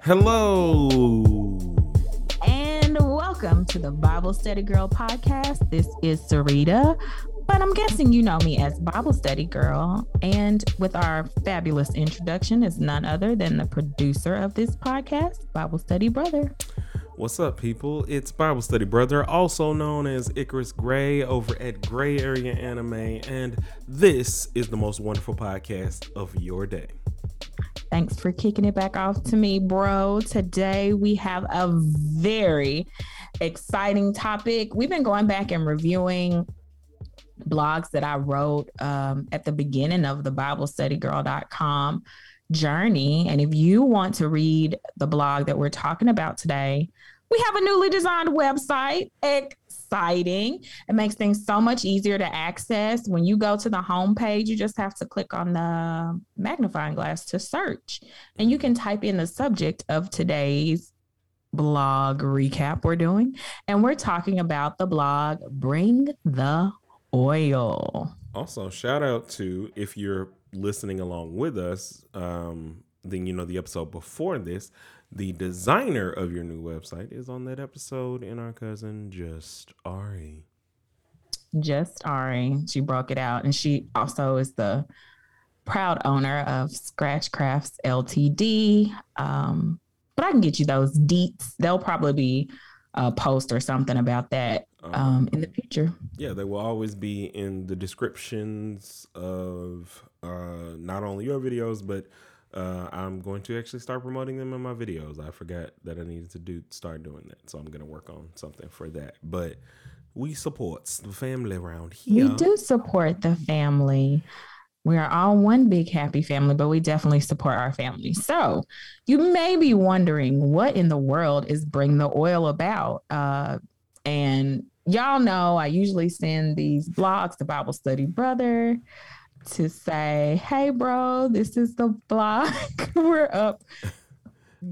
Hello. And welcome to the Bible Study Girl podcast. This is Sarita, but I'm guessing you know me as Bible Study Girl. And with our fabulous introduction is none other than the producer of this podcast, Bible Study Brother. What's up, people? It's Bible Study Brother, also known as Icarus Gray over at Gray Area Anime, and this is the most wonderful podcast of your day. Thanks for kicking it back off to me, bro. Today we have a very exciting topic. We've been going back and reviewing blogs that I wrote um, at the beginning of the BibleStudyGirl.com journey. And if you want to read the blog that we're talking about today, we have a newly designed website. Exciting. It makes things so much easier to access. When you go to the homepage, you just have to click on the magnifying glass to search, and you can type in the subject of today's blog recap we're doing. And we're talking about the blog Bring the Oil. Also, shout out to if you're listening along with us, um, then you know the episode before this the designer of your new website is on that episode, and our cousin Just Ari. Just Ari. She broke it out, and she also is the proud owner of Scratch Crafts Ltd. Um, but I can get you those deets. They'll probably be a post or something about that um, um, in the future. Yeah, they will always be in the descriptions of uh, not only your videos, but uh, I'm going to actually start promoting them in my videos. I forgot that I needed to do start doing that, so I'm going to work on something for that. But we support the family around here. We do support the family. We are all one big happy family, but we definitely support our family. So you may be wondering what in the world is Bring the Oil about? Uh, and y'all know I usually send these blogs to Bible Study Brother to say, hey, bro, this is the blog. We're up.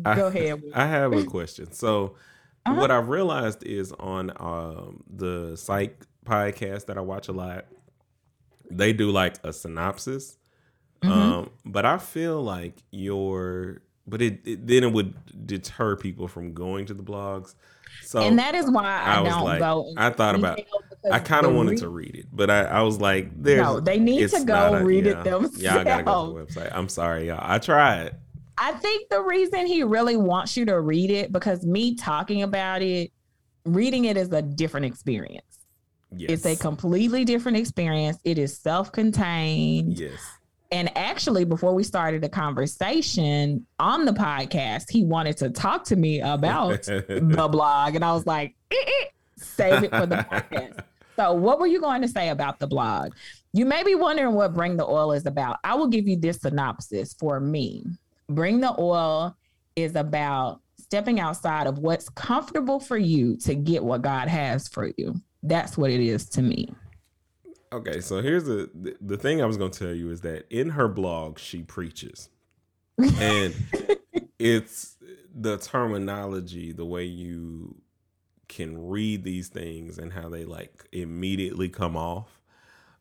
Go I, ahead. I have a question. So, uh-huh. what I've realized is on um, the psych podcast that I watch a lot, they do like a synopsis. Mm-hmm. Um, but I feel like your, but it, it then it would deter people from going to the blogs. So and that is why I, I don't like, go. I thought about. I kind of wanted re- to read it, but I, I was like, "There's no." They need to go a, read yeah, it themselves. Yeah, I gotta go to the website. I'm sorry, y'all. I tried. I think the reason he really wants you to read it because me talking about it, reading it is a different experience. Yes. It's a completely different experience. It is self-contained. Yes. And actually, before we started the conversation on the podcast, he wanted to talk to me about the blog. And I was like, eh, eh, save it for the podcast. So, what were you going to say about the blog? You may be wondering what Bring the Oil is about. I will give you this synopsis for me. Bring the Oil is about stepping outside of what's comfortable for you to get what God has for you. That's what it is to me. Okay, so here's the the thing I was going to tell you is that in her blog she preaches, and it's the terminology, the way you can read these things and how they like immediately come off.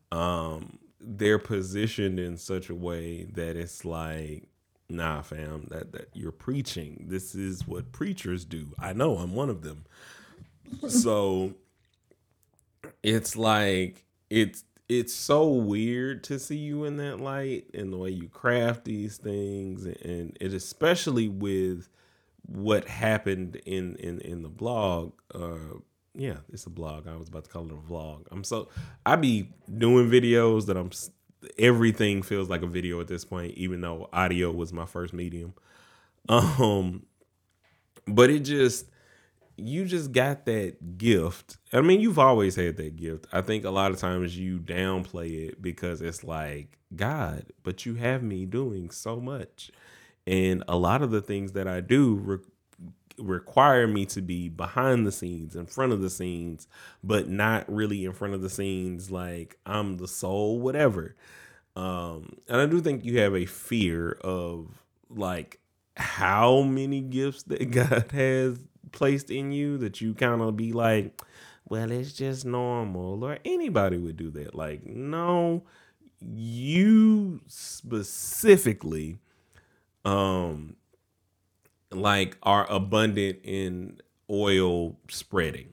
Um, they're positioned in such a way that it's like, nah, fam, that that you're preaching. This is what preachers do. I know I'm one of them. so it's like it's it's so weird to see you in that light and the way you craft these things and it especially with what happened in in in the blog uh yeah it's a blog i was about to call it a vlog. I'm so i be doing videos that i'm everything feels like a video at this point even though audio was my first medium. Um but it just you just got that gift. I mean, you've always had that gift. I think a lot of times you downplay it because it's like, God, but you have me doing so much. And a lot of the things that I do re- require me to be behind the scenes, in front of the scenes, but not really in front of the scenes like I'm the soul, whatever. Um, and I do think you have a fear of like how many gifts that God has placed in you that you kind of be like, well, it's just normal, or anybody would do that. Like, no, you specifically, um, like are abundant in oil spreading.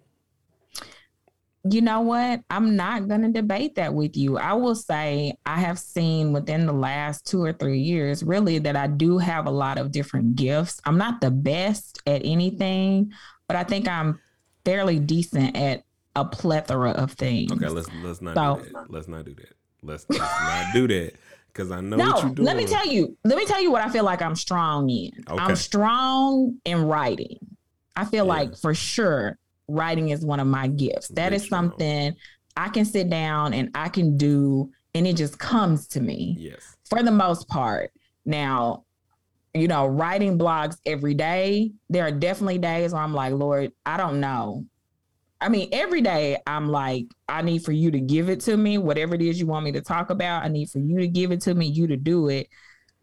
You know what? I'm not going to debate that with you. I will say I have seen within the last two or three years, really, that I do have a lot of different gifts. I'm not the best at anything, but I think I'm fairly decent at a plethora of things. Okay, let's let's not so, do that. Let's not do that. Let's, let's not do that because I know no, what you're doing. Let me tell you. Let me tell you what I feel like I'm strong in. Okay. I'm strong in writing. I feel yeah. like for sure writing is one of my gifts. That is something I can sit down and I can do, and it just comes to me. Yes. For the most part. Now, you know, writing blogs every day, there are definitely days where I'm like, Lord, I don't know. I mean, every day I'm like, I need for you to give it to me, whatever it is you want me to talk about. I need for you to give it to me, you to do it.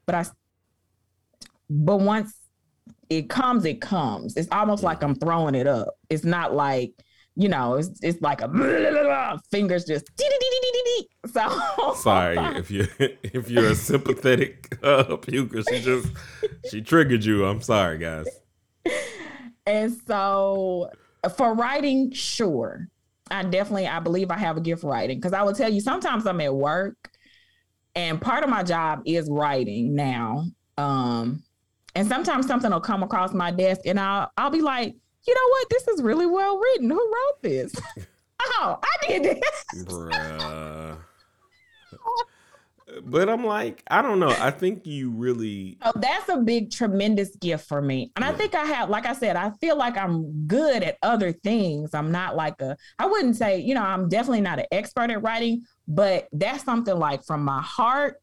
But I, but once it comes, it comes. It's almost like I'm throwing it up. It's not like, you know, it's it's like a blah, blah, blah, fingers just so sorry if you if you're a sympathetic uh, puker, she just she triggered you. I'm sorry, guys. And so for writing, sure. I definitely I believe I have a gift for writing because I will tell you sometimes I'm at work and part of my job is writing now. Um and sometimes something will come across my desk and I'll I'll be like, you know what? This is really well written. Who wrote this? oh, I did this. Bruh. but I'm like, I don't know. I think you really. Oh, that's a big, tremendous gift for me. And yeah. I think I have, like I said, I feel like I'm good at other things. I'm not like a, I wouldn't say, you know, I'm definitely not an expert at writing, but that's something like from my heart,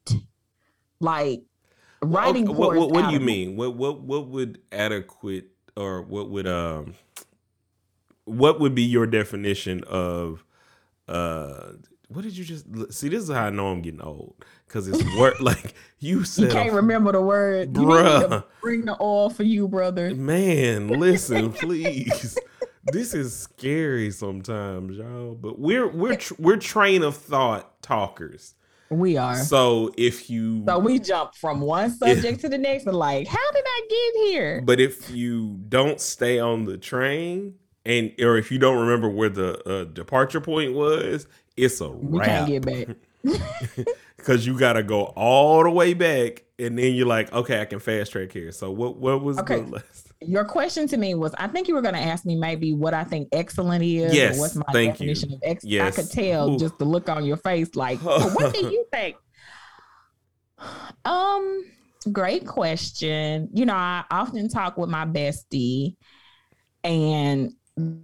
like writing. Okay, what, what, what do you mean? What what what would adequate or what would um what would be your definition of uh what did you just see? This is how I know I'm getting old because it's work. like you said. You can't remember the word, bruh. bring the oil for you, brother. Man, listen, please. this is scary sometimes, y'all. But we're we're we're train of thought talkers. We are. So if you So we jump from one subject if, to the next and like, how did I get here? But if you don't stay on the train and or if you don't remember where the uh, departure point was, it's a wrap. You can't get back. Cause you gotta go all the way back and then you're like, okay, I can fast track here. So what what was okay. the last? Your question to me was I think you were going to ask me maybe what I think excellent is. Yes. what's my definition you. of excellent? Yes. I could tell Ooh. just the look on your face. Like, well, what do you think? Um, great question. You know, I often talk with my bestie, and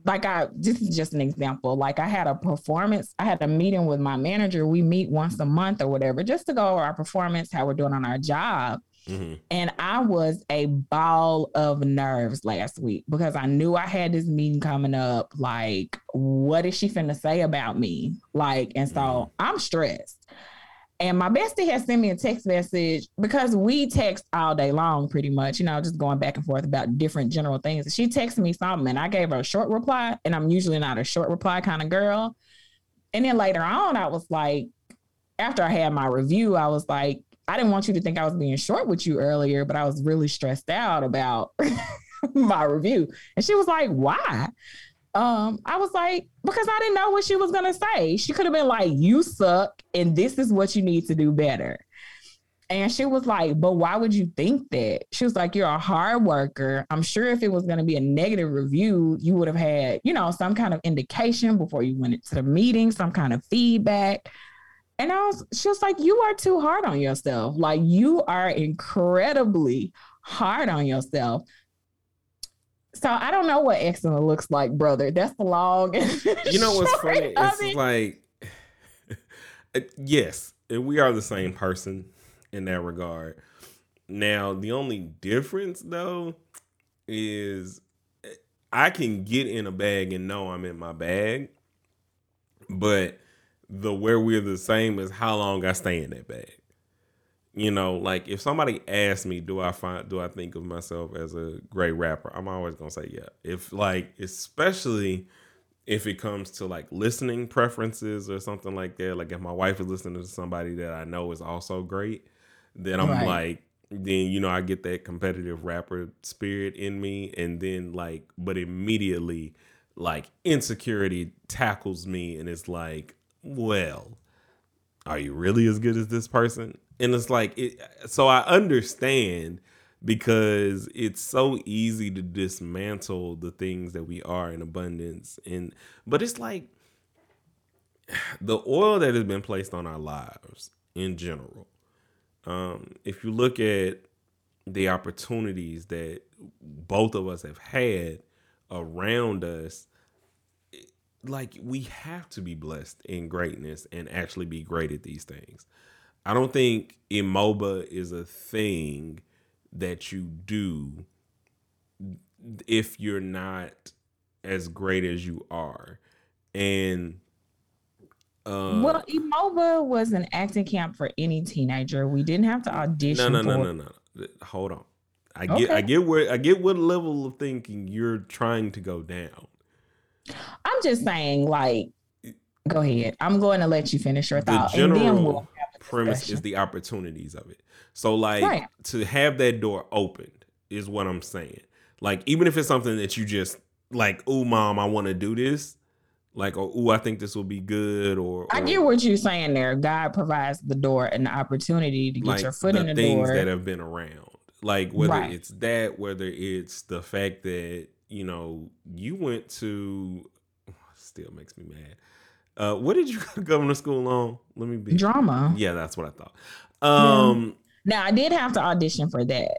like I this is just an example. Like I had a performance, I had a meeting with my manager. We meet once a month or whatever, just to go over our performance, how we're doing on our job. Mm-hmm. And I was a ball of nerves last week because I knew I had this meeting coming up. Like, what is she finna say about me? Like, and so mm-hmm. I'm stressed. And my bestie has sent me a text message because we text all day long, pretty much, you know, just going back and forth about different general things. She texted me something and I gave her a short reply, and I'm usually not a short reply kind of girl. And then later on, I was like, after I had my review, I was like, I didn't want you to think I was being short with you earlier, but I was really stressed out about my review. And she was like, why? Um, I was like, because I didn't know what she was gonna say. She could have been like, you suck, and this is what you need to do better. And she was like, but why would you think that? She was like, you're a hard worker. I'm sure if it was going to be a negative review, you would have had, you know, some kind of indication before you went into the meeting, some kind of feedback. And I was, she was like, You are too hard on yourself. Like, you are incredibly hard on yourself. So I don't know what excellent looks like, brother. That's the long. you know what's funny? It's it. like, yes, we are the same person in that regard. Now, the only difference though is eh, I can get in a bag and know I'm in my bag, but the where we're the same is how long I stay in that bag. You know, like if somebody asks me, do I find do I think of myself as a great rapper? I'm always gonna say yeah. If like especially if it comes to like listening preferences or something like that, like if my wife is listening to somebody that I know is also great, then I'm right. like, then you know I get that competitive rapper spirit in me, and then like, but immediately like insecurity tackles me, and it's like, well, are you really as good as this person? And it's like, it, so I understand because it's so easy to dismantle the things that we are in abundance and but it's like the oil that has been placed on our lives in general um, if you look at the opportunities that both of us have had around us like we have to be blessed in greatness and actually be great at these things i don't think imoba is a thing that you do if you're not as great as you are. And uh, well, Imoba was an acting camp for any teenager. We didn't have to audition. No, no, no, no, no. Hold on. I get, okay. I get where, I get what level of thinking you're trying to go down. I'm just saying, like, go ahead. I'm going to let you finish your thought, the general we'll premise is the opportunities of it. So like right. to have that door opened is what I'm saying. Like even if it's something that you just like, oh mom, I want to do this. Like, oh, I think this will be good. Or, or, I get what you're saying there. God provides the door and the opportunity to get like your foot the in the things door. that have been around. Like whether right. it's that, whether it's the fact that you know you went to, still makes me mad. Uh, what did you go to governor school on? Let me be drama. Yeah, that's what I thought. Um, now I did have to audition for that,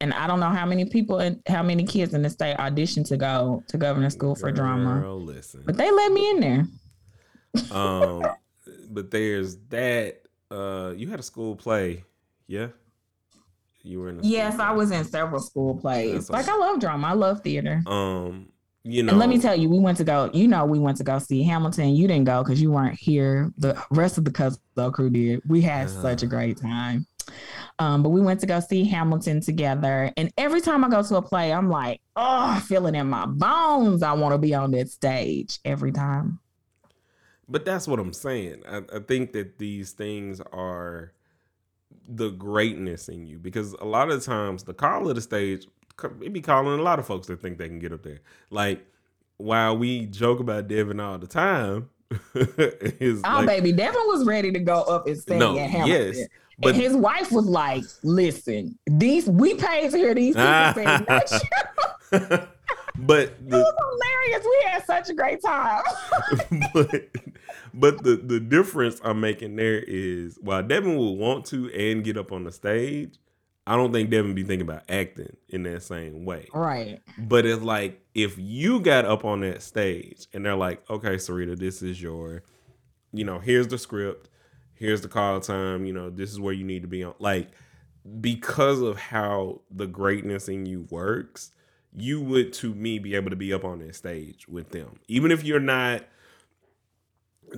and I don't know how many people and how many kids in the state auditioned to go to governor school for girl, drama. Listen, but they let me in there. um, but there's that. Uh, you had a school play, yeah. You were in. yes, play. I was in several school plays. like I love drama. I love theater. Um, you know. And let me tell you, we went to go. You know, we went to go see Hamilton. You didn't go because you weren't here. The rest of the Cuzzo crew did. We had uh, such a great time. Um, but we went to go see Hamilton together. And every time I go to a play, I'm like, oh, feeling in my bones. I want to be on that stage every time. But that's what I'm saying. I, I think that these things are the greatness in you because a lot of times the call of the stage it be calling a lot of folks that think they can get up there. Like while we joke about Devin all the time, is oh like, baby, Devin was ready to go up and sing no, at Hamilton. Yes, but and his wife was like, "Listen, these we paid to hear these people sing, but the, it was hilarious. We had such a great time. but but the the difference I'm making there is while Devin will want to and get up on the stage, I don't think Devin be thinking about acting in that same way. Right. But it's like if you got up on that stage and they're like, okay, Sarita, this is your, you know, here's the script, here's the call time, you know, this is where you need to be on. Like, because of how the greatness in you works, you would to me be able to be up on that stage with them. Even if you're not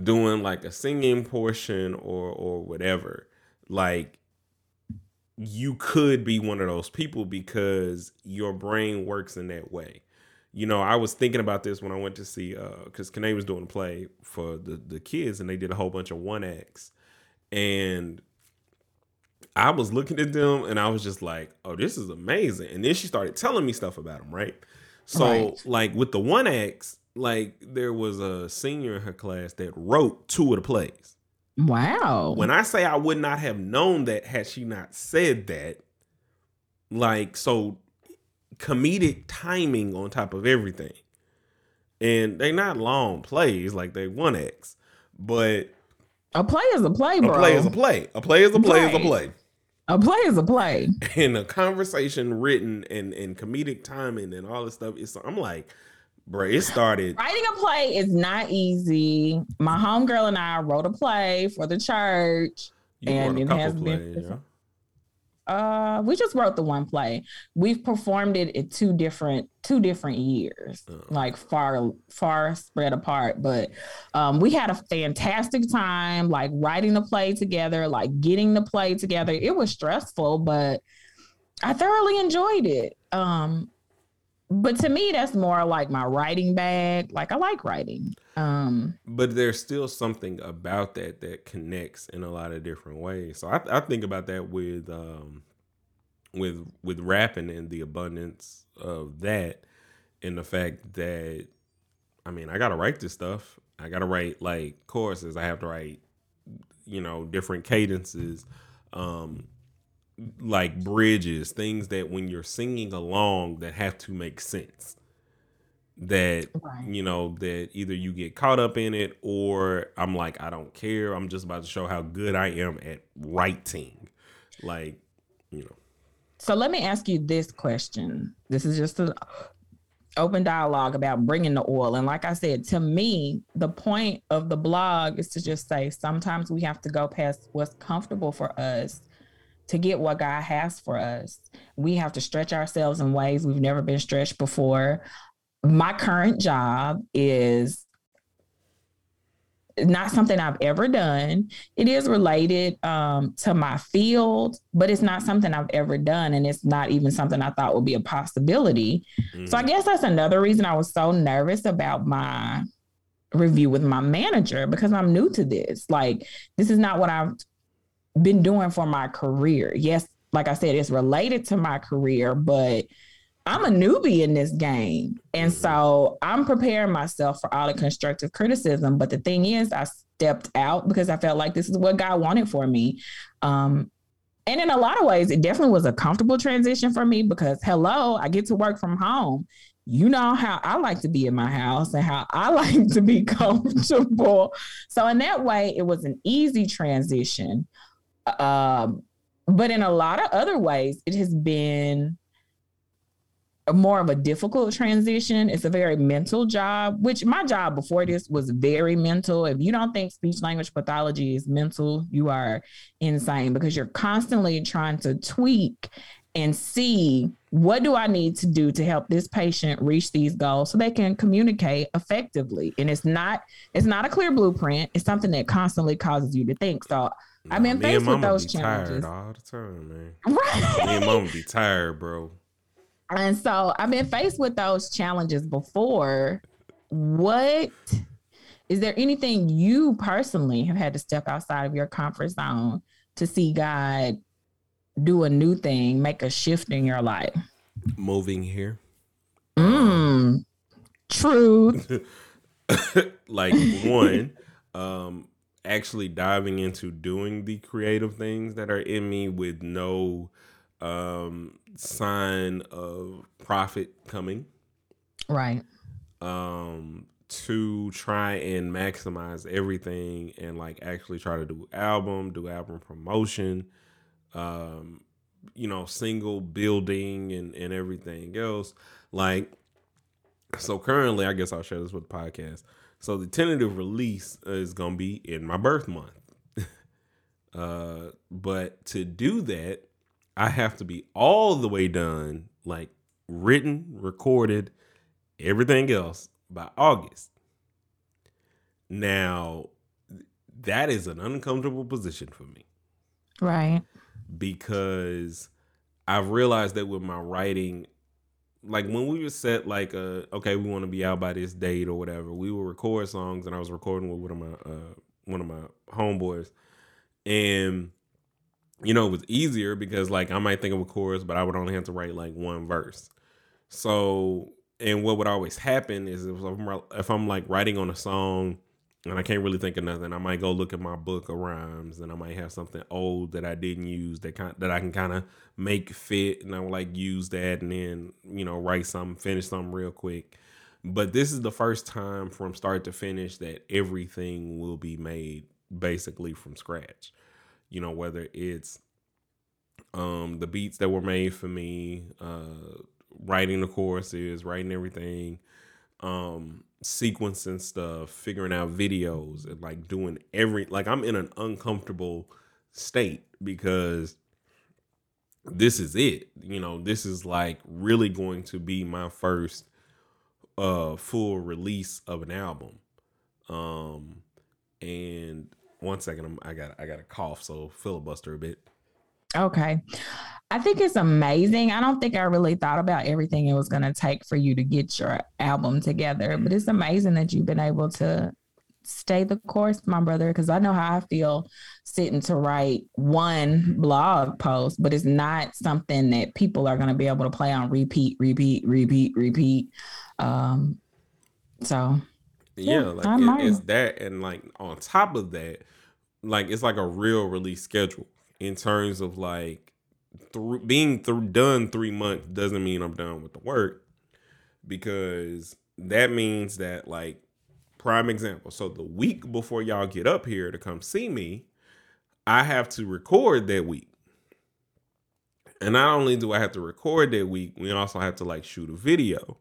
doing like a singing portion or or whatever, like you could be one of those people because your brain works in that way. You know, I was thinking about this when I went to see uh because Kane was doing a play for the the kids and they did a whole bunch of one acts. And I was looking at them and I was just like, oh, this is amazing. And then she started telling me stuff about them, right? So right. like with the one acts, like there was a senior in her class that wrote two of the plays. Wow. When I say I would not have known that had she not said that, like, so comedic timing on top of everything. And they're not long plays, like they one acts, but a play is a play, bro. A play is a play. A play is a play, play. is a play. A play is a play. And a conversation written and and comedic timing and all this stuff is I'm like, Bro, it started. Writing a play is not easy. My homegirl and I wrote a play for the church, you and it has been. Yeah? Uh, we just wrote the one play. We've performed it in two different two different years, uh, like far far spread apart. But um, we had a fantastic time, like writing the play together, like getting the play together. It was stressful, but I thoroughly enjoyed it. Um, but to me that's more like my writing bag. Like i like writing. Um but there's still something about that that connects in a lot of different ways. So i, I think about that with um with with rapping and the abundance of that and the fact that i mean i gotta write this stuff. I gotta write like choruses. I have to write you know different cadences. Um like bridges, things that when you're singing along that have to make sense. That right. you know that either you get caught up in it or I'm like I don't care. I'm just about to show how good I am at writing. Like, you know. So let me ask you this question. This is just an open dialogue about bringing the oil. And like I said, to me, the point of the blog is to just say sometimes we have to go past what's comfortable for us to get what God has for us. We have to stretch ourselves in ways we've never been stretched before. My current job is not something I've ever done. It is related um, to my field, but it's not something I've ever done. And it's not even something I thought would be a possibility. Mm. So I mm. guess that's another reason I was so nervous about my review with my manager because I'm new to this. Like, this is not what I've been doing for my career. Yes, like I said, it's related to my career, but I'm a newbie in this game. And mm-hmm. so I'm preparing myself for all the constructive criticism. But the thing is, I stepped out because I felt like this is what God wanted for me. Um, and in a lot of ways, it definitely was a comfortable transition for me because, hello, I get to work from home. You know how I like to be in my house and how I like to be comfortable. So, in that way, it was an easy transition. Um, but in a lot of other ways, it has been more of a difficult transition. It's a very mental job, which my job before this was very mental. If you don't think speech language pathology is mental, you are insane because you're constantly trying to tweak and see what do I need to do to help this patient reach these goals so they can communicate effectively. And it's not it's not a clear blueprint. It's something that constantly causes you to think. So Nah, I've been faced with those challenges all the time, man. Right. Me and mama be tired, bro. And so I've been faced with those challenges before. What is there anything you personally have had to step outside of your comfort zone to see God do a new thing, make a shift in your life? Moving here. Mm. Truth. like one, um, actually diving into doing the creative things that are in me with no um, sign of profit coming. Right. Um, to try and maximize everything and like actually try to do album, do album promotion, um, you know, single building and, and everything else. Like, so currently, I guess I'll share this with the podcast. So the tentative release is gonna be in my birth month. uh, but to do that, I have to be all the way done, like written, recorded, everything else by August. Now, that is an uncomfortable position for me. Right. Because I've realized that with my writing, like when we were set like uh okay we want to be out by this date or whatever we would record songs and i was recording with one of my uh one of my homeboys. And you know it was easier because like i might think of a chorus but i would only have to write like one verse. So and what would always happen is if I'm, if I'm like writing on a song and I can't really think of nothing. I might go look at my book of rhymes, and I might have something old that I didn't use that kind that I can kind of make fit, and I would like use that, and then you know write something, finish something real quick. But this is the first time from start to finish that everything will be made basically from scratch. You know whether it's um the beats that were made for me, uh writing the choruses, writing everything, um sequencing stuff, figuring out videos, and like doing every like I'm in an uncomfortable state because this is it. You know, this is like really going to be my first uh full release of an album. Um and one second I'm, I got I got a cough, so filibuster a bit. Okay. I think it's amazing. I don't think I really thought about everything it was going to take for you to get your album together, but it's amazing that you've been able to stay the course, my brother, because I know how I feel sitting to write one blog post, but it's not something that people are going to be able to play on repeat, repeat, repeat, repeat. Um, so, yeah, yeah like it, it's that, and like on top of that, like it's like a real release schedule in terms of like th- being th- done three months doesn't mean I'm done with the work because that means that like prime example. So the week before y'all get up here to come see me, I have to record that week. And not only do I have to record that week, we also have to like shoot a video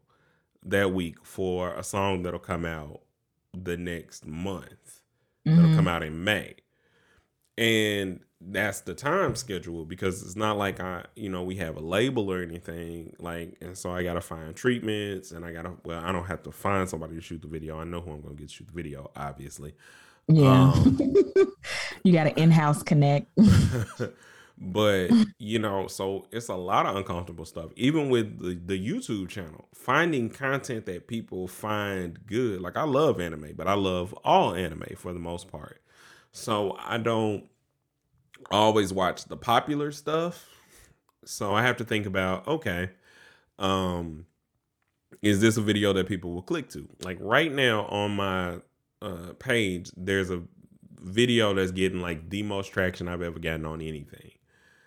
that week for a song that'll come out the next month. Mm-hmm. That'll come out in May. And that's the time schedule because it's not like I, you know, we have a label or anything. Like, and so I gotta find treatments, and I gotta. Well, I don't have to find somebody to shoot the video. I know who I'm gonna get to shoot the video, obviously. Yeah, um, you got to in-house connect. but you know, so it's a lot of uncomfortable stuff. Even with the, the YouTube channel, finding content that people find good. Like I love anime, but I love all anime for the most part. So I don't always watch the popular stuff. So I have to think about, okay, um, is this a video that people will click to? Like right now on my uh, page, there's a video that's getting like the most traction I've ever gotten on anything.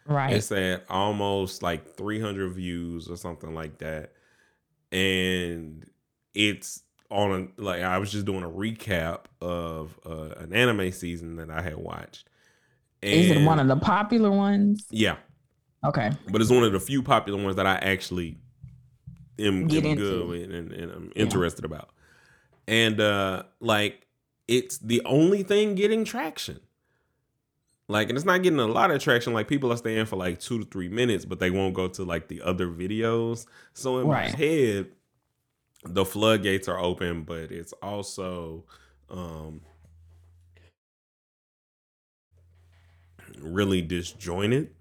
Right. It's at almost like 300 views or something like that. And it's on a, like I was just doing a recap of uh, an anime season that I had watched Is it one of the popular ones? Yeah. Okay. But it's one of the few popular ones that I actually am, Get am good with and, and I'm interested yeah. about. And uh like it's the only thing getting traction. Like, and it's not getting a lot of traction. Like, people are staying for like two to three minutes, but they won't go to like the other videos. So in right. my head, the floodgates are open, but it's also um really disjointed.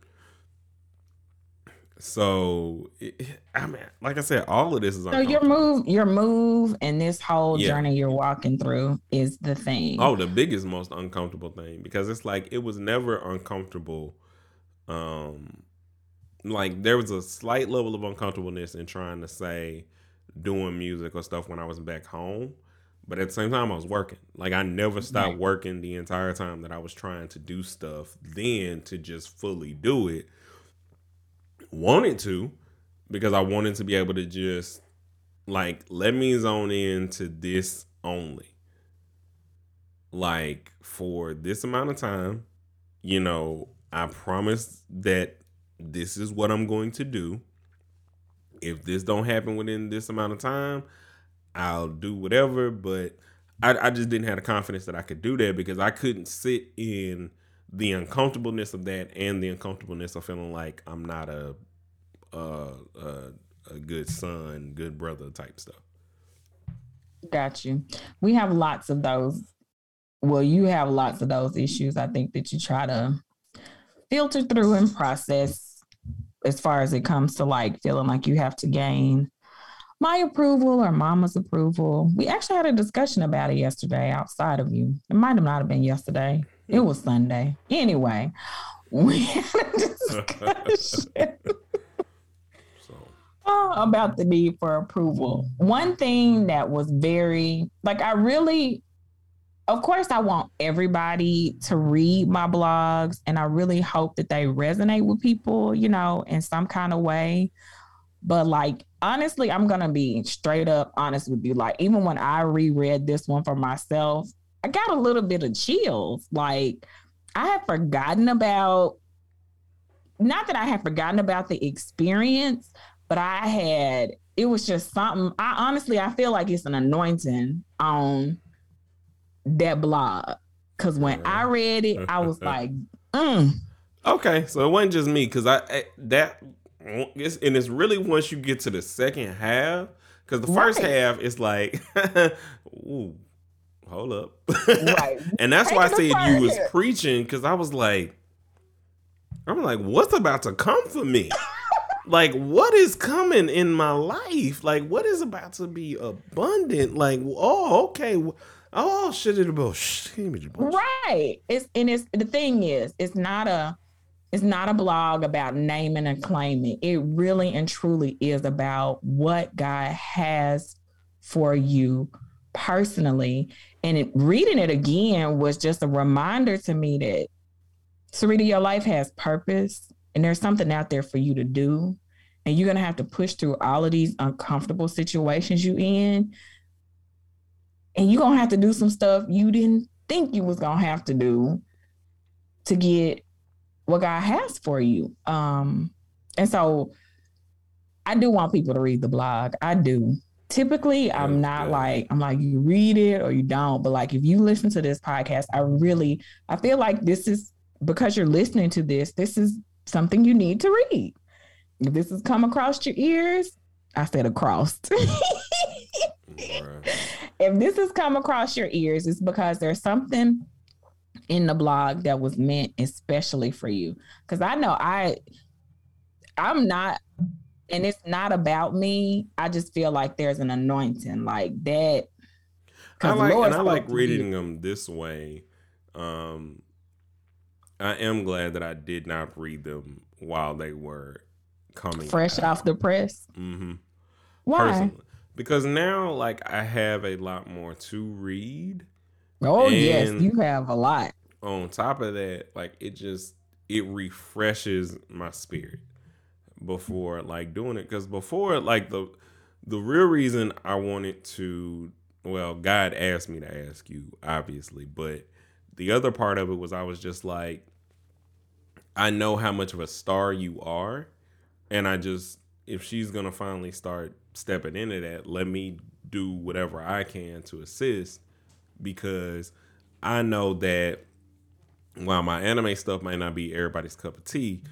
So, it, I mean, like I said, all of this is so your move, your move, and this whole yeah. journey you're walking through is the thing. Oh, the biggest, most uncomfortable thing because it's like it was never uncomfortable. Um, like there was a slight level of uncomfortableness in trying to say doing music or stuff when I was back home but at the same time, I was working. Like I never stopped right. working the entire time that I was trying to do stuff. Then to just fully do it, wanted to, because I wanted to be able to just like let me zone in to this only. Like for this amount of time, you know, I promise that this is what I'm going to do. If this don't happen within this amount of time, I'll do whatever. But I, I just didn't have the confidence that I could do that because I couldn't sit in the uncomfortableness of that and the uncomfortableness of feeling like I'm not a a, a, a good son, good brother type stuff. Got you. We have lots of those. Well, you have lots of those issues. I think that you try to filter through and process as far as it comes to like feeling like you have to gain my approval or mama's approval. We actually had a discussion about it yesterday outside of you. It might have not have been yesterday. It was Sunday. Anyway, we had a discussion about the need for approval. One thing that was very like I really of course I want everybody to read my blogs and I really hope that they resonate with people, you know, in some kind of way. But like honestly, I'm gonna be straight up honest with you. Like even when I reread this one for myself, I got a little bit of chills. Like I had forgotten about not that I had forgotten about the experience, but I had it was just something I honestly I feel like it's an anointing on that blog. Cause when I read it, I was like, mm. Okay, so it wasn't just me because I, I that it's, and it's really once you get to the second half because the first right. half is like, ooh, hold up, right? and that's Take why I said you was here. preaching because I was like, I'm like, what's about to come for me? like, what is coming in my life? Like, what is about to be abundant? Like, oh, okay. Oh, shit, it about. Right. It's and it's the thing is, it's not a it's not a blog about naming and claiming. It really and truly is about what God has for you personally. And it, reading it again was just a reminder to me that Sarita, your life has purpose and there's something out there for you to do. And you're going to have to push through all of these uncomfortable situations you in. And you're going to have to do some stuff you didn't think you was going to have to do to get what God has for you. Um, and so I do want people to read the blog. I do. Typically, I'm not like, I'm like, you read it or you don't. But like, if you listen to this podcast, I really, I feel like this is because you're listening to this, this is something you need to read. If this has come across your ears, I said across. if this has come across your ears, it's because there's something in the blog that was meant especially for you. Because i know i i'm not and it's not about me. I just feel like there's an anointing like that. I like and i like reading them this way. Um i am glad that i did not read them while they were coming fresh out. off the press? Mm-hmm. Why? Personally. because now like i have a lot more to read Oh and yes, you have a lot. On top of that, like it just it refreshes my spirit before like doing it because before like the the real reason I wanted to well God asked me to ask you obviously but the other part of it was I was just like I know how much of a star you are and I just if she's gonna finally start stepping into that let me do whatever I can to assist because I know that while my anime stuff might not be everybody's cup of tea,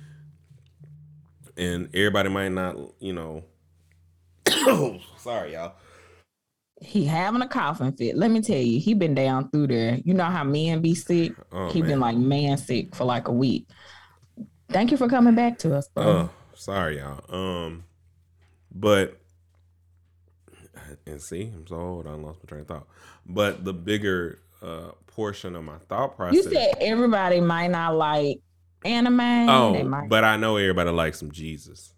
and everybody might not, you know, sorry y'all. He having a coughing fit. Let me tell you, he been down through there. You know how men be sick. Oh, he man. been like man sick for like a week. Thank you for coming back to us, bro. Uh, sorry y'all. Um, but and see, I'm so old, I lost my train of thought. But the bigger uh, portion of my thought process. You said everybody might not like anime. Oh, might... but I know everybody likes some Jesus.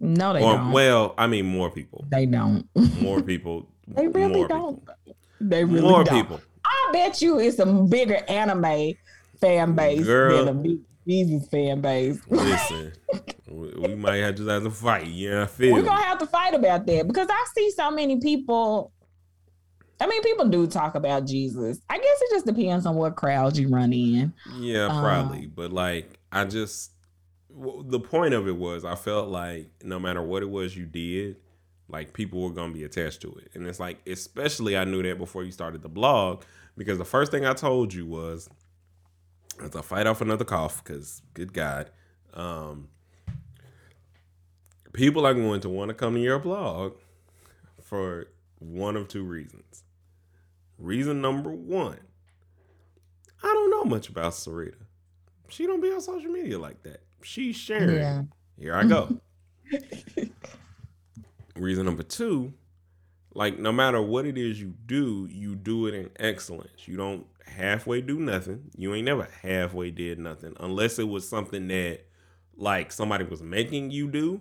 No, they or, don't. Well, I mean, more people. They don't. More people. they really don't. People. They really more don't. people. I bet you it's a bigger anime fan base Girl, than a Jesus fan base. Listen, we might have to have to fight. Yeah, I feel. We're gonna have to fight about that because I see so many people. I mean, people do talk about Jesus. I guess it just depends on what crowd you run in. Yeah, probably. Um, but like, I just the point of it was I felt like no matter what it was you did, like people were gonna be attached to it, and it's like especially I knew that before you started the blog because the first thing I told you was as I fight off another cough, because good God, um, people are going to want to come to your blog for one of two reasons. Reason number one, I don't know much about Sarita. She don't be on social media like that. She's sharing. Yeah. Here I go. Reason number two, like no matter what it is you do, you do it in excellence. You don't halfway do nothing. You ain't never halfway did nothing unless it was something that like somebody was making you do.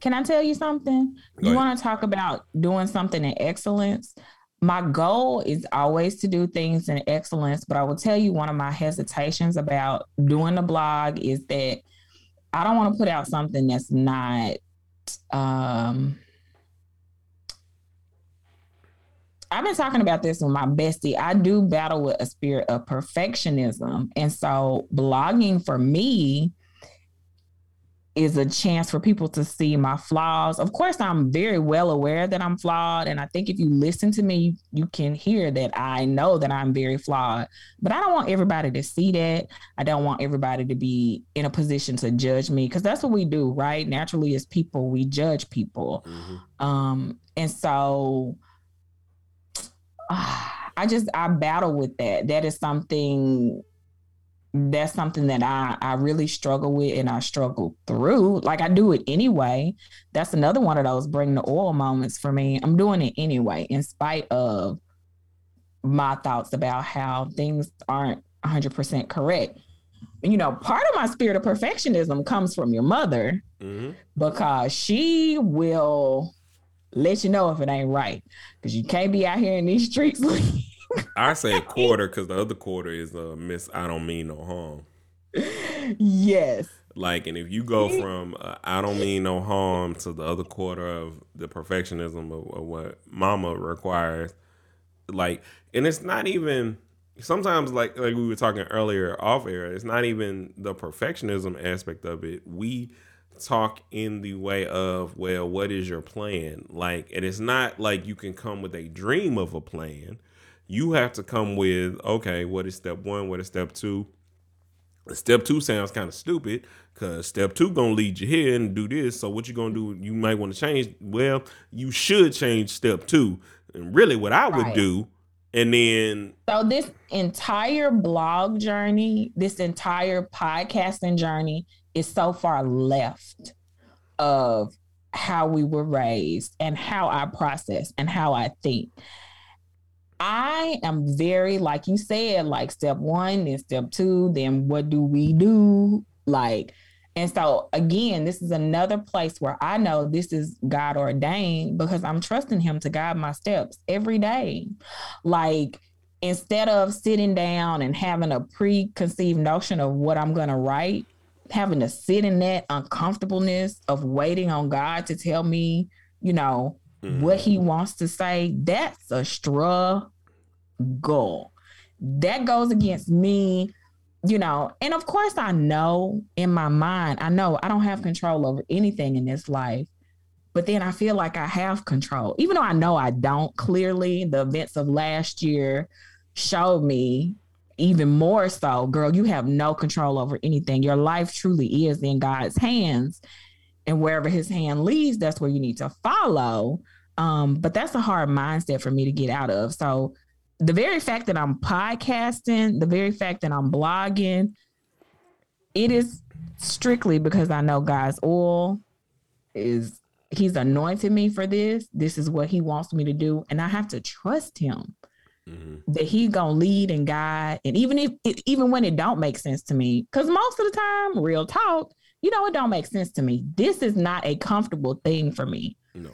Can I tell you something? Go you want to talk about doing something in excellence? My goal is always to do things in excellence, but I will tell you one of my hesitations about doing the blog is that I don't want to put out something that's not um I've been talking about this with my bestie. I do battle with a spirit of perfectionism. And so blogging for me is a chance for people to see my flaws. Of course, I'm very well aware that I'm flawed. And I think if you listen to me, you can hear that I know that I'm very flawed. But I don't want everybody to see that. I don't want everybody to be in a position to judge me because that's what we do, right? Naturally, as people, we judge people. Mm-hmm. Um, and so I just I battle with that. That is something that's something that I, I really struggle with and I struggle through. Like I do it anyway. That's another one of those bring the oil moments for me. I'm doing it anyway, in spite of my thoughts about how things aren't 100% correct. You know, part of my spirit of perfectionism comes from your mother mm-hmm. because she will let you know if it ain't right because you can't be out here in these streets. I say quarter because the other quarter is a uh, miss. I don't mean no harm. Yes. Like, and if you go from uh, I don't mean no harm to the other quarter of the perfectionism of, of what Mama requires, like, and it's not even sometimes like like we were talking earlier off air. It's not even the perfectionism aspect of it. We talk in the way of well what is your plan? Like and it's not like you can come with a dream of a plan. You have to come with okay what is step one? What is step two? Step two sounds kind of stupid because step two gonna lead you here and do this. So what you gonna do? You might want to change well you should change step two. And really what i would right. do and then so this entire blog journey this entire podcasting journey is so far left of how we were raised and how I process and how I think. I am very, like you said, like step one, then step two, then what do we do? Like, and so again, this is another place where I know this is God ordained because I'm trusting Him to guide my steps every day. Like, instead of sitting down and having a preconceived notion of what I'm going to write, having to sit in that uncomfortableness of waiting on God to tell me, you know, mm-hmm. what he wants to say, that's a struggle. That goes against me, you know, and of course I know in my mind, I know I don't have control over anything in this life. But then I feel like I have control, even though I know I don't. Clearly, the events of last year showed me even more so, girl, you have no control over anything. Your life truly is in God's hands. And wherever his hand leads, that's where you need to follow. Um, but that's a hard mindset for me to get out of. So the very fact that I'm podcasting, the very fact that I'm blogging, it is strictly because I know God's oil is he's anointed me for this. This is what he wants me to do. And I have to trust him mm-hmm. that he gonna lead and guide. And even if even when it don't make sense to me, because most of the time, real talk, you know, it don't make sense to me. This is not a comfortable thing for me. No.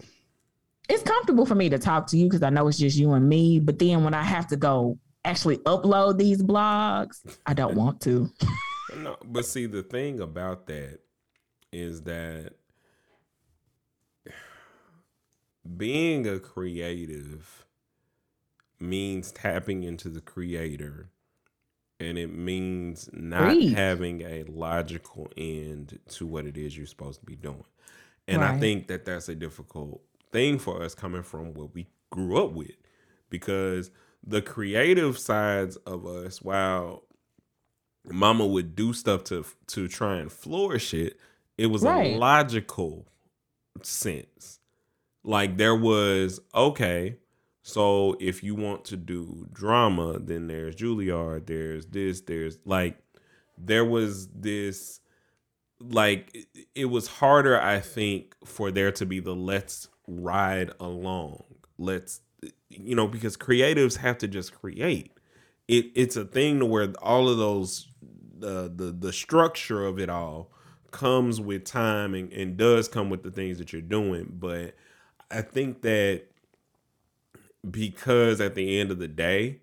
It's comfortable for me to talk to you because I know it's just you and me. But then when I have to go actually upload these blogs, I don't want to. no, but see, the thing about that is that being a creative means tapping into the creator and it means not having a logical end to what it is you're supposed to be doing. And right. I think that that's a difficult thing for us coming from what we grew up with because the creative sides of us while mama would do stuff to to try and flourish it it was right. a logical sense like there was okay so if you want to do drama, then there's Juilliard, there's this, there's like there was this like it was harder I think for there to be the let's ride along. Let's you know because creatives have to just create. It it's a thing to where all of those the the the structure of it all comes with time and, and does come with the things that you're doing, but I think that because at the end of the day,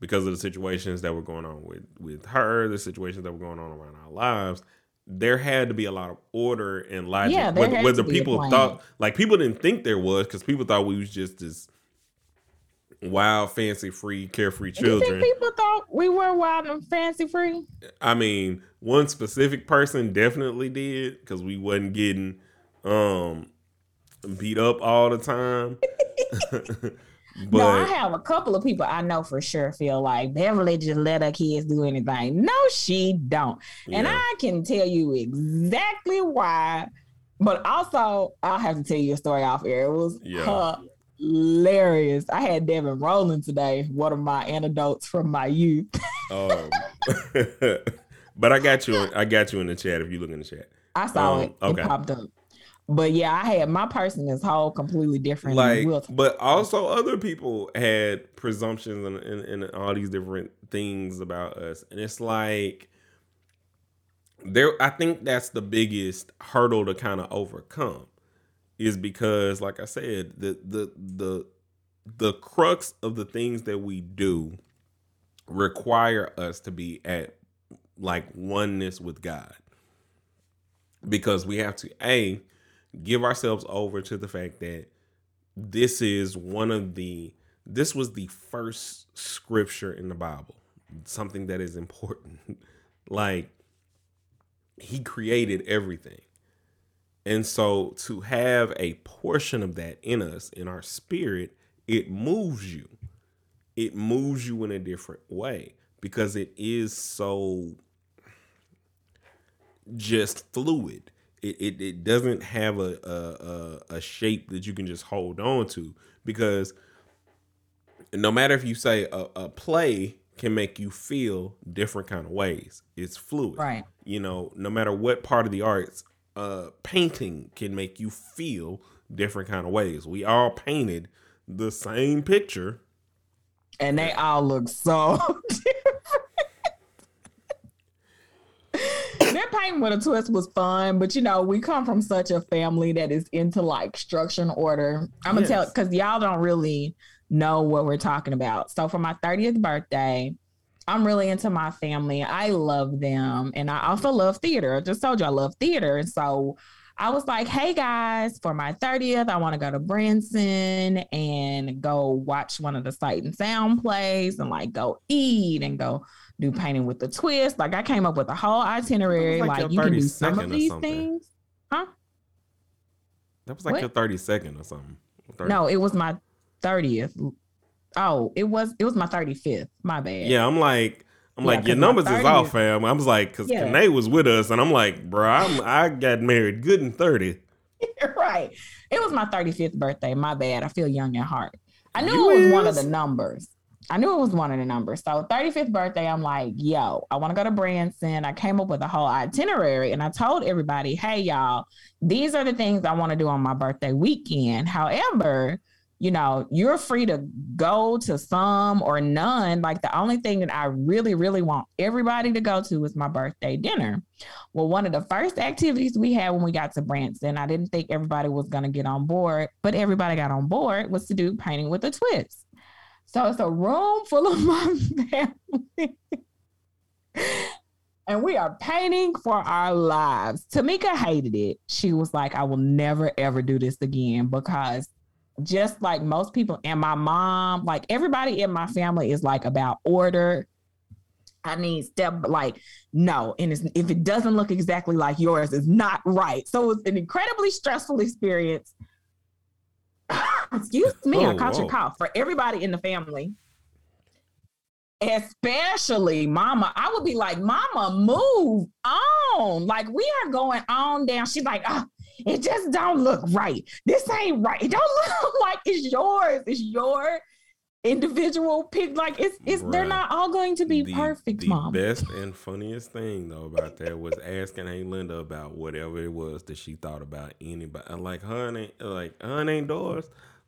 because of the situations that were going on with with her, the situations that were going on around our lives, there had to be a lot of order and logic. Yeah, whether, whether people thought like people didn't think there was because people thought we was just this wild, fancy free, carefree children. people thought we were wild and fancy free? I mean, one specific person definitely did because we wasn't getting um beat up all the time. But, no, I have a couple of people I know for sure feel like Beverly just let her kids do anything. No, she don't. Yeah. And I can tell you exactly why. But also, I'll have to tell you a story off air. It was yeah. hilarious. I had Devin Rowland today, one of my anecdotes from my youth. um, but I got you. I got you in the chat. If you look in the chat, I saw um, it. Okay. It popped up. But yeah, I had my person is whole completely different. Like, but also other people had presumptions and, and, and all these different things about us, and it's like there. I think that's the biggest hurdle to kind of overcome, is because, like I said, the the the the crux of the things that we do require us to be at like oneness with God because we have to a give ourselves over to the fact that this is one of the this was the first scripture in the Bible, something that is important. like he created everything. And so to have a portion of that in us, in our spirit, it moves you. It moves you in a different way because it is so just fluid. It, it, it doesn't have a, a, a shape that you can just hold on to because no matter if you say a, a play can make you feel different kind of ways. It's fluid. Right. You know, no matter what part of the arts, uh painting can make you feel different kind of ways. We all painted the same picture. And they all look so that painting with a twist was fun, but you know, we come from such a family that is into like structure and order. I'm gonna yes. tell because y'all don't really know what we're talking about. So for my 30th birthday, I'm really into my family. I love them. And I also love theater. I just told you I love theater. And so I was like, hey guys, for my 30th, I want to go to Branson and go watch one of the sight and sound plays and like go eat and go do painting with the twist. Like I came up with a whole itinerary. Like, like you can do some of these things. Huh? That was like what? your 32nd or something. 30. No, it was my 30th. Oh, it was it was my 35th. My bad. Yeah, I'm like, I'm yeah, like, your numbers is off, fam. I was like, because yeah. Kane was with us, and I'm like, bro, I'm, I got married good and 30. right. It was my 35th birthday. My bad. I feel young at heart. I knew you it was is? one of the numbers. I knew it was one of the numbers. So 35th birthday, I'm like, yo, I want to go to Branson. I came up with a whole itinerary and I told everybody, hey, y'all, these are the things I want to do on my birthday weekend. However, you know, you're free to go to some or none. Like the only thing that I really, really want everybody to go to is my birthday dinner. Well, one of the first activities we had when we got to Branson, I didn't think everybody was going to get on board, but everybody got on board was to do painting with a twist. So it's a room full of my family. and we are painting for our lives. Tamika hated it. She was like, I will never ever do this again because just like most people and my mom, like everybody in my family is like about order. I need step like no, and if it doesn't look exactly like yours, it's not right. So it was an incredibly stressful experience. Excuse me, oh, I caught whoa. your cough for everybody in the family, especially Mama. I would be like, Mama, move on. Like we are going on down. She's like, oh, it just don't look right. This ain't right. It don't look like it's yours. It's your individual pick. Like it's it's right. they're not all going to be the, perfect, the mom. best and funniest thing though about that was asking Aunt Linda about whatever it was that she thought about anybody. I'm like, honey, uh, like, honey doors.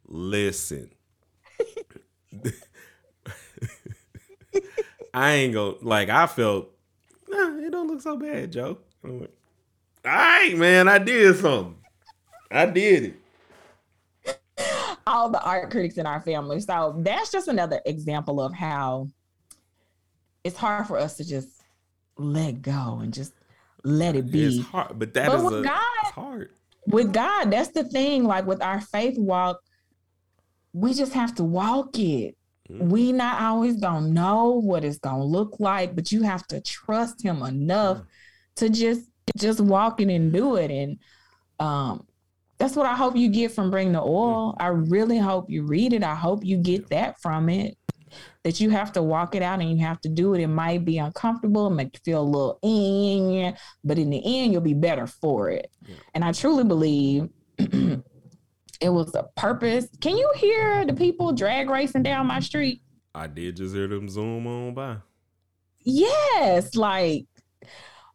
Listen. I ain't go like I felt nah, it don't look so bad, Joe. I'm like, all right, man, I did something. I did it. All the art critics in our family. So that's just another example of how it's hard for us to just let go and just let it be. It's hard, but that but is with a, God, hard. With God, that's the thing. Like with our faith walk, we just have to walk it. Mm-hmm. We not always gonna know what it's gonna look like, but you have to trust Him enough yeah. to just just walk it and do it. And um, that's what I hope you get from Bring the Oil. I really hope you read it. I hope you get that from it. That you have to walk it out and you have to do it. It might be uncomfortable, it might feel a little in, but in the end, you'll be better for it. Yeah. And I truly believe it was a purpose. Can you hear the people drag racing down my street? I did just hear them zoom on by. Yes, like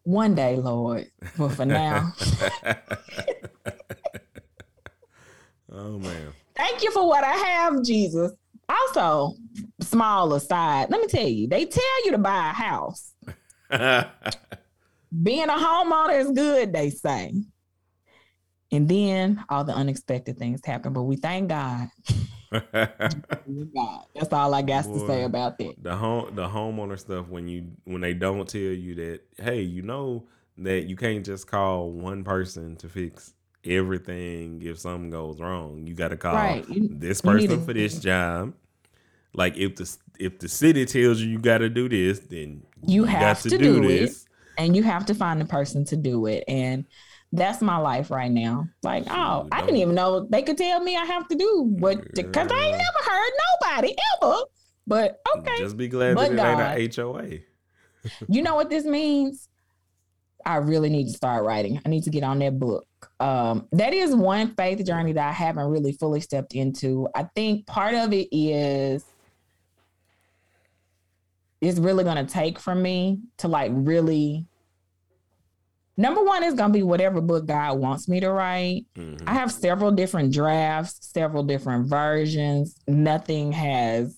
One day, Lord. But for now. oh man. Thank you for what I have, Jesus. Also, small aside, let me tell you, they tell you to buy a house. Being a homeowner is good, they say. And then all the unexpected things happen, but we thank God. God. That's all I got Boy, to say about that. The home the homeowner stuff when you when they don't tell you that, hey, you know that you can't just call one person to fix everything if something goes wrong. You gotta call right. this person for this job. Like if the if the city tells you you gotta do this, then you, you have to, to, do, do this. It, and you have to find the person to do it. And that's my life right now. Like, oh, I didn't even know they could tell me I have to do what because I ain't never heard nobody ever. But okay, just be glad but that it ain't a HOA. you know what this means? I really need to start writing. I need to get on that book. Um, that is one faith journey that I haven't really fully stepped into. I think part of it is it's really going to take from me to like really number one is going to be whatever book God wants me to write. Mm-hmm. I have several different drafts, several different versions. Nothing has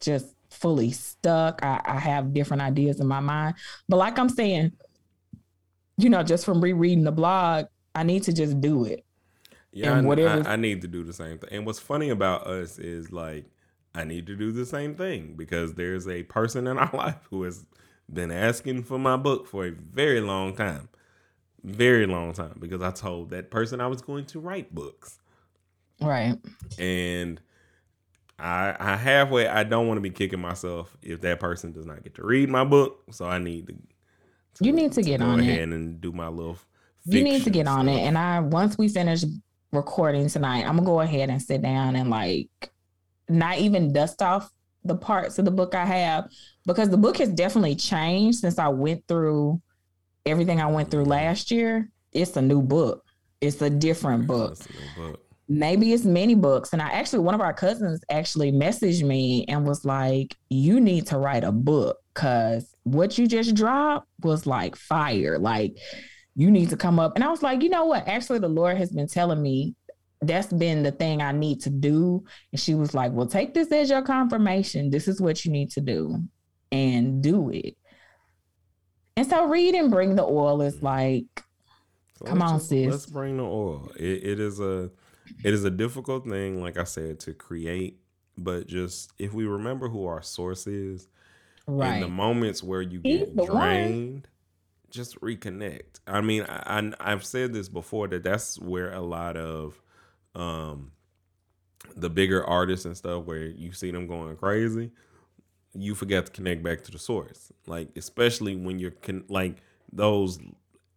just fully stuck. I, I, have different ideas in my mind. But like I'm saying, you know, just from rereading the blog, I need to just do it. Yeah, and whatever I, I need to do the same thing. And what's funny about us is like I need to do the same thing because there's a person in our life who has been asking for my book for a very long time very long time because I told that person I was going to write books. Right. And I I halfway I don't want to be kicking myself if that person does not get to read my book. So I need to You need to, get on it and do my little You need to get stuff. on it. And I once we finish recording tonight, I'm gonna go ahead and sit down and like not even dust off the parts of the book I have because the book has definitely changed since I went through everything I went through last year, it's a new book. It's a different book. A book. Maybe it's many books. And I actually, one of our cousins actually messaged me and was like, You need to write a book because what you just dropped was like fire. Like, you need to come up. And I was like, You know what? Actually, the Lord has been telling me that's been the thing I need to do. And she was like, Well, take this as your confirmation. This is what you need to do and do it. And so read and bring the oil is like, so come on, just, sis. Let's bring the oil. It, it is a it is a difficult thing, like I said, to create. But just if we remember who our source is, right. in the moments where you get drained, one. just reconnect. I mean, I, I have said this before that that's where a lot of um the bigger artists and stuff where you see them going crazy you forget to connect back to the source. Like especially when you're con- like those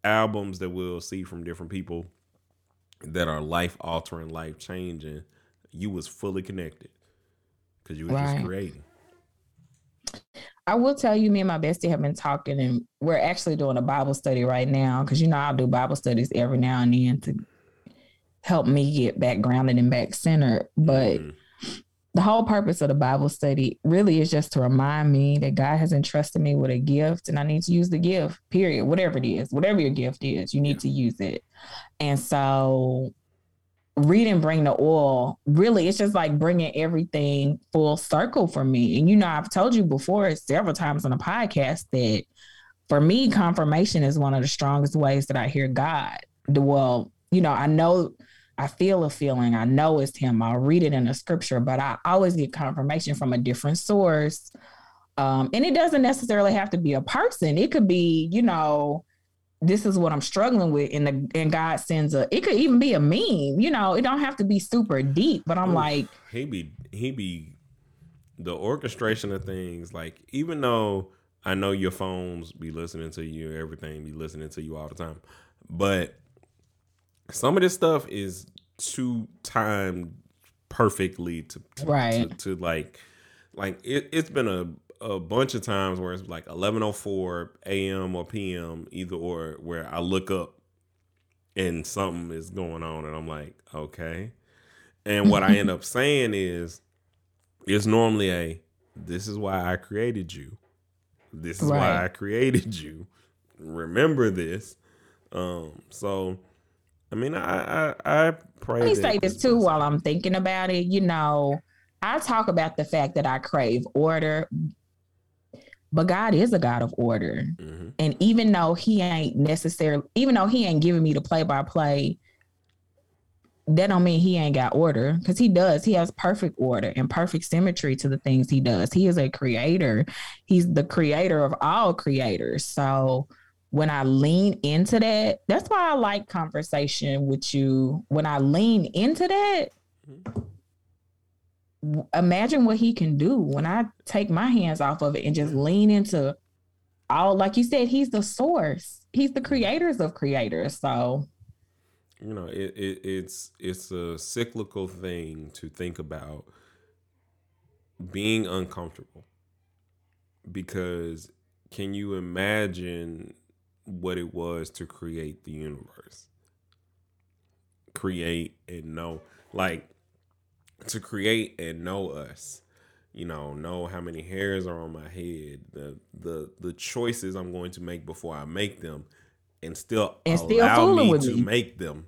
albums that we'll see from different people that are life altering, life changing. You was fully connected because you were right. just creating. I will tell you, me and my bestie have been talking, and we're actually doing a Bible study right now because you know I'll do Bible studies every now and then to help me get back grounded and back centered. But mm the whole purpose of the Bible study really is just to remind me that God has entrusted me with a gift and I need to use the gift, period. Whatever it is, whatever your gift is, you need to use it. And so, read and bring the oil really, it's just like bringing everything full circle for me. And, you know, I've told you before several times on the podcast that for me, confirmation is one of the strongest ways that I hear God. Well, you know, I know I feel a feeling. I know it's him. I'll read it in the scripture, but I always get confirmation from a different source. Um, and it doesn't necessarily have to be a person. It could be, you know, this is what I'm struggling with, and the and God sends a. It could even be a meme. You know, it don't have to be super deep. But I'm Oof, like, he be he be the orchestration of things. Like even though I know your phones be listening to you, everything be listening to you all the time, but some of this stuff is too timed perfectly to, to right to, to, like like it, it's been a a bunch of times where it's like 11:04 a.m. or p.m. either or where I look up and something is going on and I'm like okay and what I end up saying is it's normally a this is why I created you this is right. why I created you remember this. Um, so I mean, I I, I pray. Let me say this too while I'm thinking about it. You know, I talk about the fact that I crave order, but God is a God of order. Mm-hmm. And even though He ain't necessarily, even though He ain't giving me the play by play, that don't mean He ain't got order because He does. He has perfect order and perfect symmetry to the things He does. He is a creator. He's the creator of all creators. So when I lean into that, that's why I like conversation with you. When I lean into that, imagine what he can do when I take my hands off of it and just lean into all, like you said, he's the source. He's the creators of creators. So, you know, it, it it's it's a cyclical thing to think about being uncomfortable because can you imagine what it was to create the universe. Create and know, like to create and know us. You know, know how many hairs are on my head, the the the choices I'm going to make before I make them, and still and still allow me to me. make them.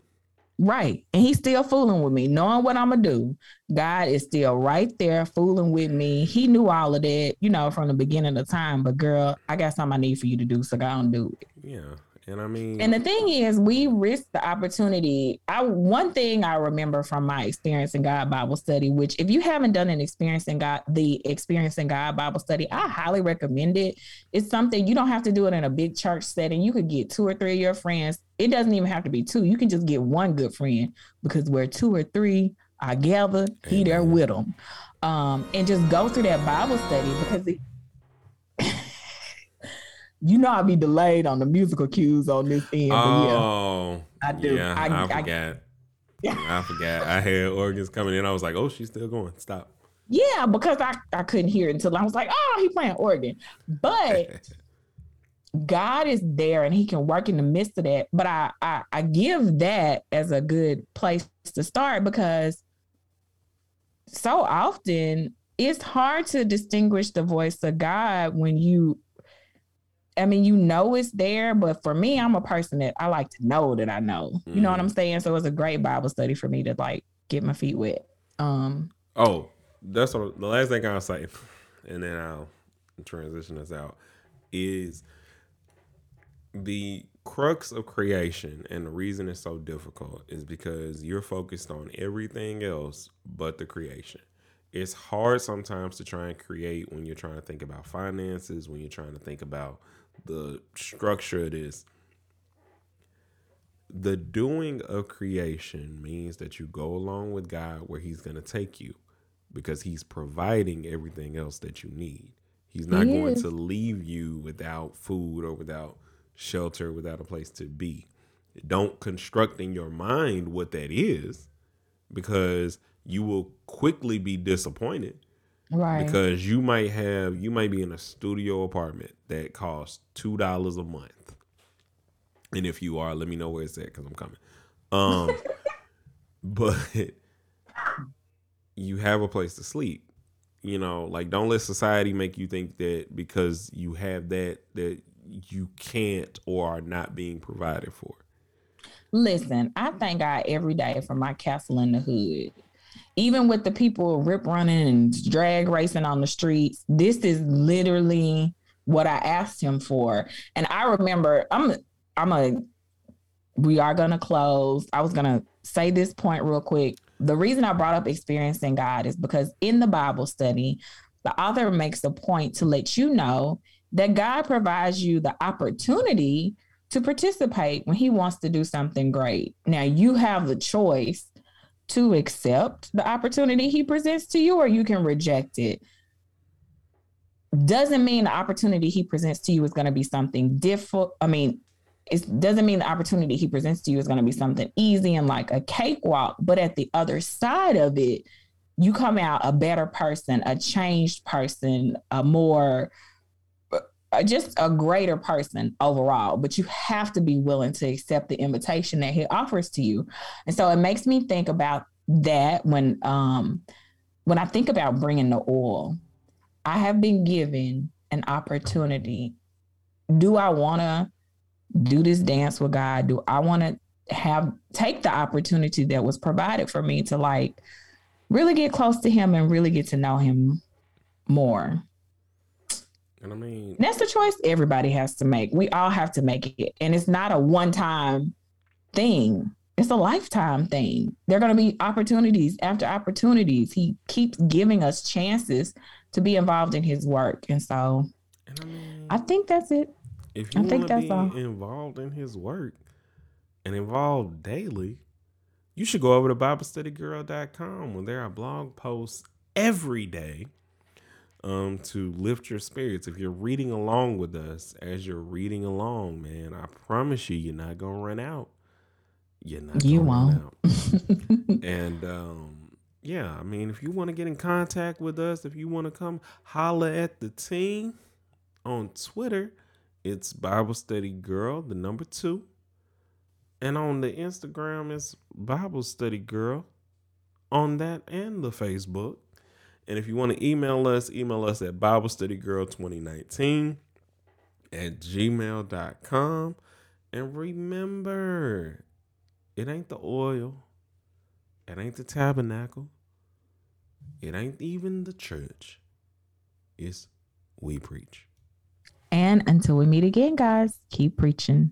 Right. And he's still fooling with me, knowing what I'm going to do. God is still right there fooling with me. He knew all of that, you know, from the beginning of time. But girl, I got something I need for you to do. So go and do it. Yeah. And I mean, and the thing is, we risk the opportunity. I one thing I remember from my Experiencing God Bible study, which if you haven't done an Experiencing God, the Experiencing God Bible study, I highly recommend it. It's something you don't have to do it in a big church setting. You could get two or three of your friends. It doesn't even have to be two. You can just get one good friend because where two or three are gathered, he there with them, um, and just go through that Bible study because it you know I'll be delayed on the musical cues on this end. Oh, yeah, I do. Yeah, I, I, I forgot. I, I forgot. I had organs coming in. I was like, oh, she's still going. Stop. Yeah, because I, I couldn't hear it until I was like, oh, he playing organ. But God is there and he can work in the midst of that. But I, I I give that as a good place to start because so often it's hard to distinguish the voice of God when you I mean, you know it's there, but for me, I'm a person that I like to know that I know. Mm-hmm. You know what I'm mm-hmm. saying? So it's a great Bible study for me to like get my feet wet. Um Oh, that's what, the last thing I'll say, and then I'll transition us out, is the crux of creation and the reason it's so difficult is because you're focused on everything else but the creation it's hard sometimes to try and create when you're trying to think about finances, when you're trying to think about the structure of this. The doing of creation means that you go along with God where He's going to take you because He's providing everything else that you need. He's not he going to leave you without food or without shelter, without a place to be. Don't construct in your mind what that is because you will quickly be disappointed. Right. Because you might have you might be in a studio apartment that costs two dollars a month. And if you are, let me know where it's at because I'm coming. Um but you have a place to sleep. You know, like don't let society make you think that because you have that that you can't or are not being provided for. Listen, I thank God every day for my castle in the hood even with the people rip running and drag racing on the streets, this is literally what I asked him for. And I remember I'm I'm a we are gonna close. I was gonna say this point real quick. The reason I brought up experiencing God is because in the Bible study, the author makes a point to let you know that God provides you the opportunity to participate when he wants to do something great. Now you have the choice to accept the opportunity he presents to you or you can reject it doesn't mean the opportunity he presents to you is going to be something different i mean it doesn't mean the opportunity he presents to you is going to be something easy and like a cakewalk but at the other side of it you come out a better person a changed person a more just a greater person overall, but you have to be willing to accept the invitation that he offers to you. And so it makes me think about that when um when I think about bringing the oil, I have been given an opportunity. Do I want to do this dance with God? Do I want to have take the opportunity that was provided for me to like really get close to him and really get to know him more? And I mean, that's the choice everybody has to make. We all have to make it. And it's not a one time thing, it's a lifetime thing. There are going to be opportunities after opportunities. He keeps giving us chances to be involved in his work. And so and I, mean, I think that's it. If you want to be all. involved in his work and involved daily, you should go over to BibleStudyGirl.com where there are blog posts every day um, to lift your spirits. If you're reading along with us as you're reading along, man, I promise you, you're not gonna run out. You're not. You won't. and um, yeah, I mean, if you want to get in contact with us, if you want to come holler at the team on Twitter, it's Bible Study Girl, the number two. And on the Instagram, it's Bible Study Girl on that and the Facebook. And if you want to email us, email us at BibleStudyGirl2019 at gmail.com. And remember, it ain't the oil, it ain't the tabernacle, it ain't even the church. It's we preach. And until we meet again, guys, keep preaching.